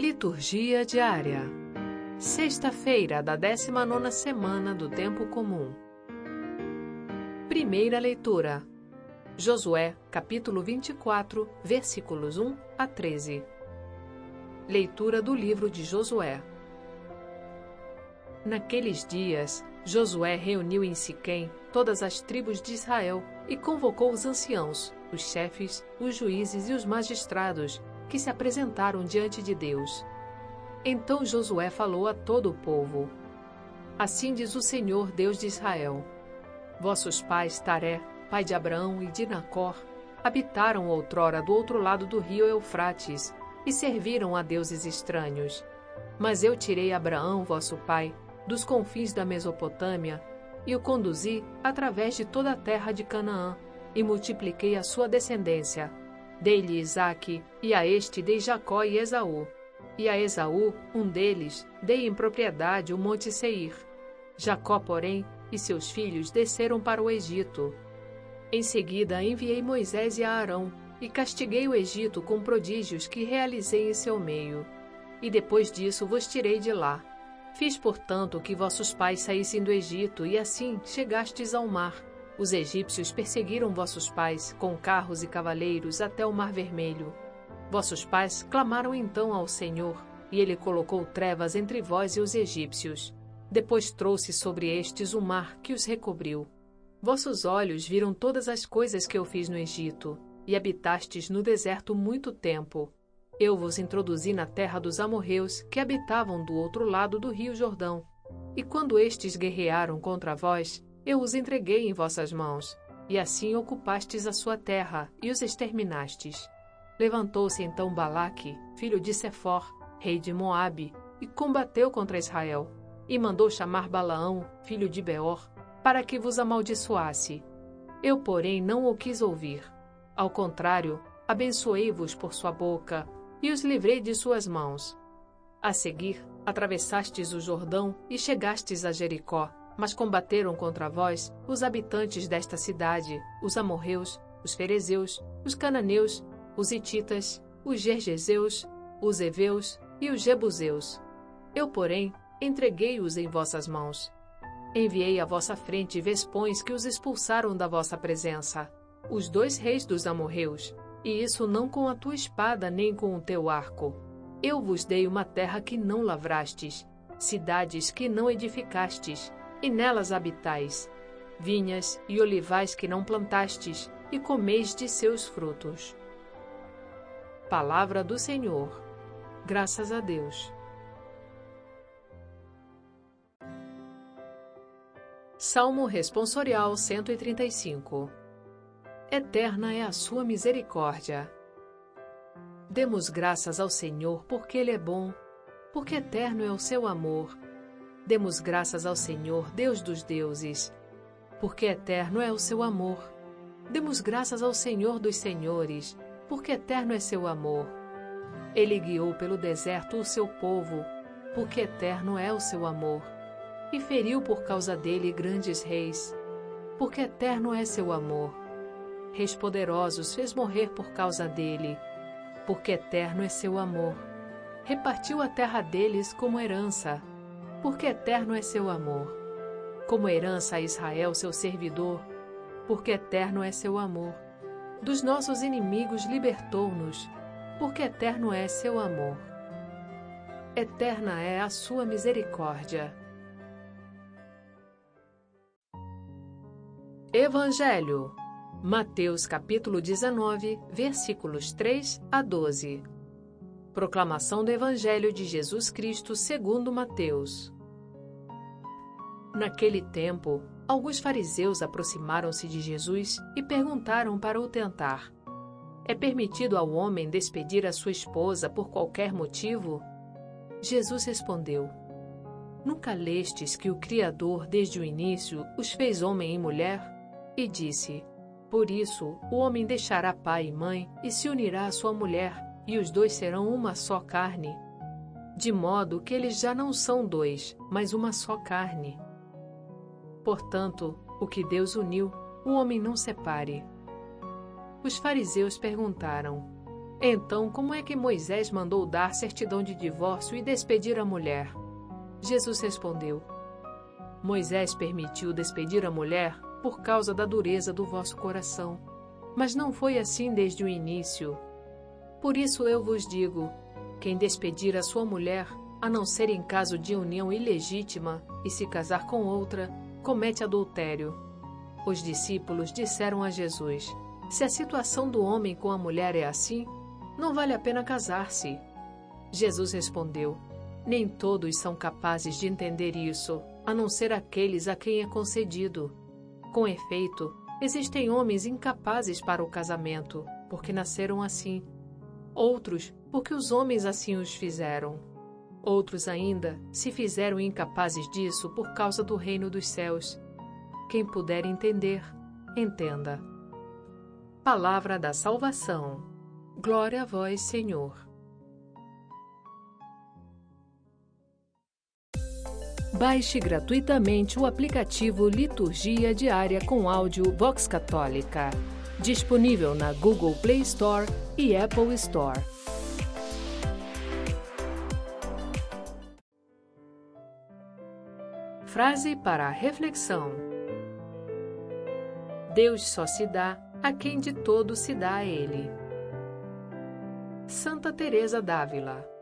Liturgia diária. Sexta-feira da 19 semana do tempo comum. Primeira leitura. Josué, capítulo 24, versículos 1 a 13. Leitura do livro de Josué. Naqueles dias, Josué reuniu em Siquém todas as tribos de Israel e convocou os anciãos, os chefes, os juízes e os magistrados que se apresentaram diante de Deus. Então Josué falou a todo o povo: Assim diz o Senhor Deus de Israel: Vossos pais, Taré, pai de Abraão e de Nacor, habitaram outrora do outro lado do rio Eufrates e serviram a deuses estranhos. Mas eu tirei Abraão, vosso pai, dos confins da Mesopotâmia e o conduzi através de toda a terra de Canaã e multipliquei a sua descendência Dei-lhe Isaque, e a este dei Jacó e Esaú. E a Esaú, um deles, dei em propriedade o monte Seir. Jacó, porém, e seus filhos desceram para o Egito. Em seguida enviei Moisés e Arão, e castiguei o Egito com prodígios que realizei em seu meio. E depois disso vos tirei de lá. Fiz, portanto, que vossos pais saíssem do Egito, e assim chegastes ao mar os egípcios perseguiram vossos pais com carros e cavaleiros até o Mar Vermelho. Vossos pais clamaram então ao Senhor, e ele colocou trevas entre vós e os egípcios. Depois trouxe sobre estes o mar que os recobriu. Vossos olhos viram todas as coisas que eu fiz no Egito, e habitastes no deserto muito tempo. Eu vos introduzi na terra dos amorreus que habitavam do outro lado do rio Jordão. E quando estes guerrearam contra vós, eu os entreguei em vossas mãos, e assim ocupastes a sua terra e os exterminastes. Levantou-se então Balaque, filho de Sefor, rei de Moabe, e combateu contra Israel, e mandou chamar Balaão, filho de Beor, para que vos amaldiçoasse. Eu, porém, não o quis ouvir. Ao contrário, abençoei-vos por sua boca, e os livrei de suas mãos. A seguir, atravessastes o Jordão e chegastes a Jericó, mas combateram contra vós os habitantes desta cidade, os amorreus, os ferezeus, os cananeus, os hititas, os gergeseus, os heveus e os jebuseus. Eu, porém, entreguei-os em vossas mãos. Enviei à vossa frente vespões que os expulsaram da vossa presença, os dois reis dos amorreus, e isso não com a tua espada nem com o teu arco. Eu vos dei uma terra que não lavrastes, cidades que não edificastes, e nelas habitais, vinhas e olivais que não plantastes, e comeis de seus frutos. Palavra do Senhor. Graças a Deus. Salmo Responsorial 135 Eterna é a sua misericórdia. Demos graças ao Senhor porque Ele é bom, porque eterno é o seu amor Demos graças ao Senhor, Deus dos deuses, porque eterno é o seu amor. Demos graças ao Senhor dos senhores, porque eterno é seu amor. Ele guiou pelo deserto o seu povo, porque eterno é o seu amor. E feriu por causa dele grandes reis, porque eterno é seu amor. Reis poderosos fez morrer por causa dele, porque eterno é seu amor. Repartiu a terra deles como herança, porque eterno é seu amor. Como herança a Israel, seu servidor, porque eterno é seu amor. Dos nossos inimigos libertou-nos, porque eterno é seu amor. Eterna é a sua misericórdia. Evangelho. Mateus capítulo 19, versículos 3 a 12. Proclamação do Evangelho de Jesus Cristo segundo Mateus. Naquele tempo, alguns fariseus aproximaram-se de Jesus e perguntaram para o tentar: É permitido ao homem despedir a sua esposa por qualquer motivo? Jesus respondeu: Nunca lestes que o Criador, desde o início, os fez homem e mulher? E disse: Por isso, o homem deixará pai e mãe e se unirá à sua mulher e os dois serão uma só carne. De modo que eles já não são dois, mas uma só carne. Portanto, o que Deus uniu, o homem não separe. Os fariseus perguntaram: Então, como é que Moisés mandou dar certidão de divórcio e despedir a mulher? Jesus respondeu: Moisés permitiu despedir a mulher por causa da dureza do vosso coração. Mas não foi assim desde o início. Por isso eu vos digo: quem despedir a sua mulher, a não ser em caso de união ilegítima, e se casar com outra, comete adultério. Os discípulos disseram a Jesus: Se a situação do homem com a mulher é assim, não vale a pena casar-se. Jesus respondeu: Nem todos são capazes de entender isso, a não ser aqueles a quem é concedido. Com efeito, existem homens incapazes para o casamento, porque nasceram assim. Outros, porque os homens assim os fizeram. Outros ainda se fizeram incapazes disso por causa do reino dos céus. Quem puder entender, entenda. Palavra da salvação. Glória a vós, Senhor. Baixe gratuitamente o aplicativo Liturgia Diária com áudio Vox Católica, disponível na Google Play Store e Apple Store. Frase para a reflexão: Deus só se dá a quem de todo se dá a Ele. Santa Teresa d'Ávila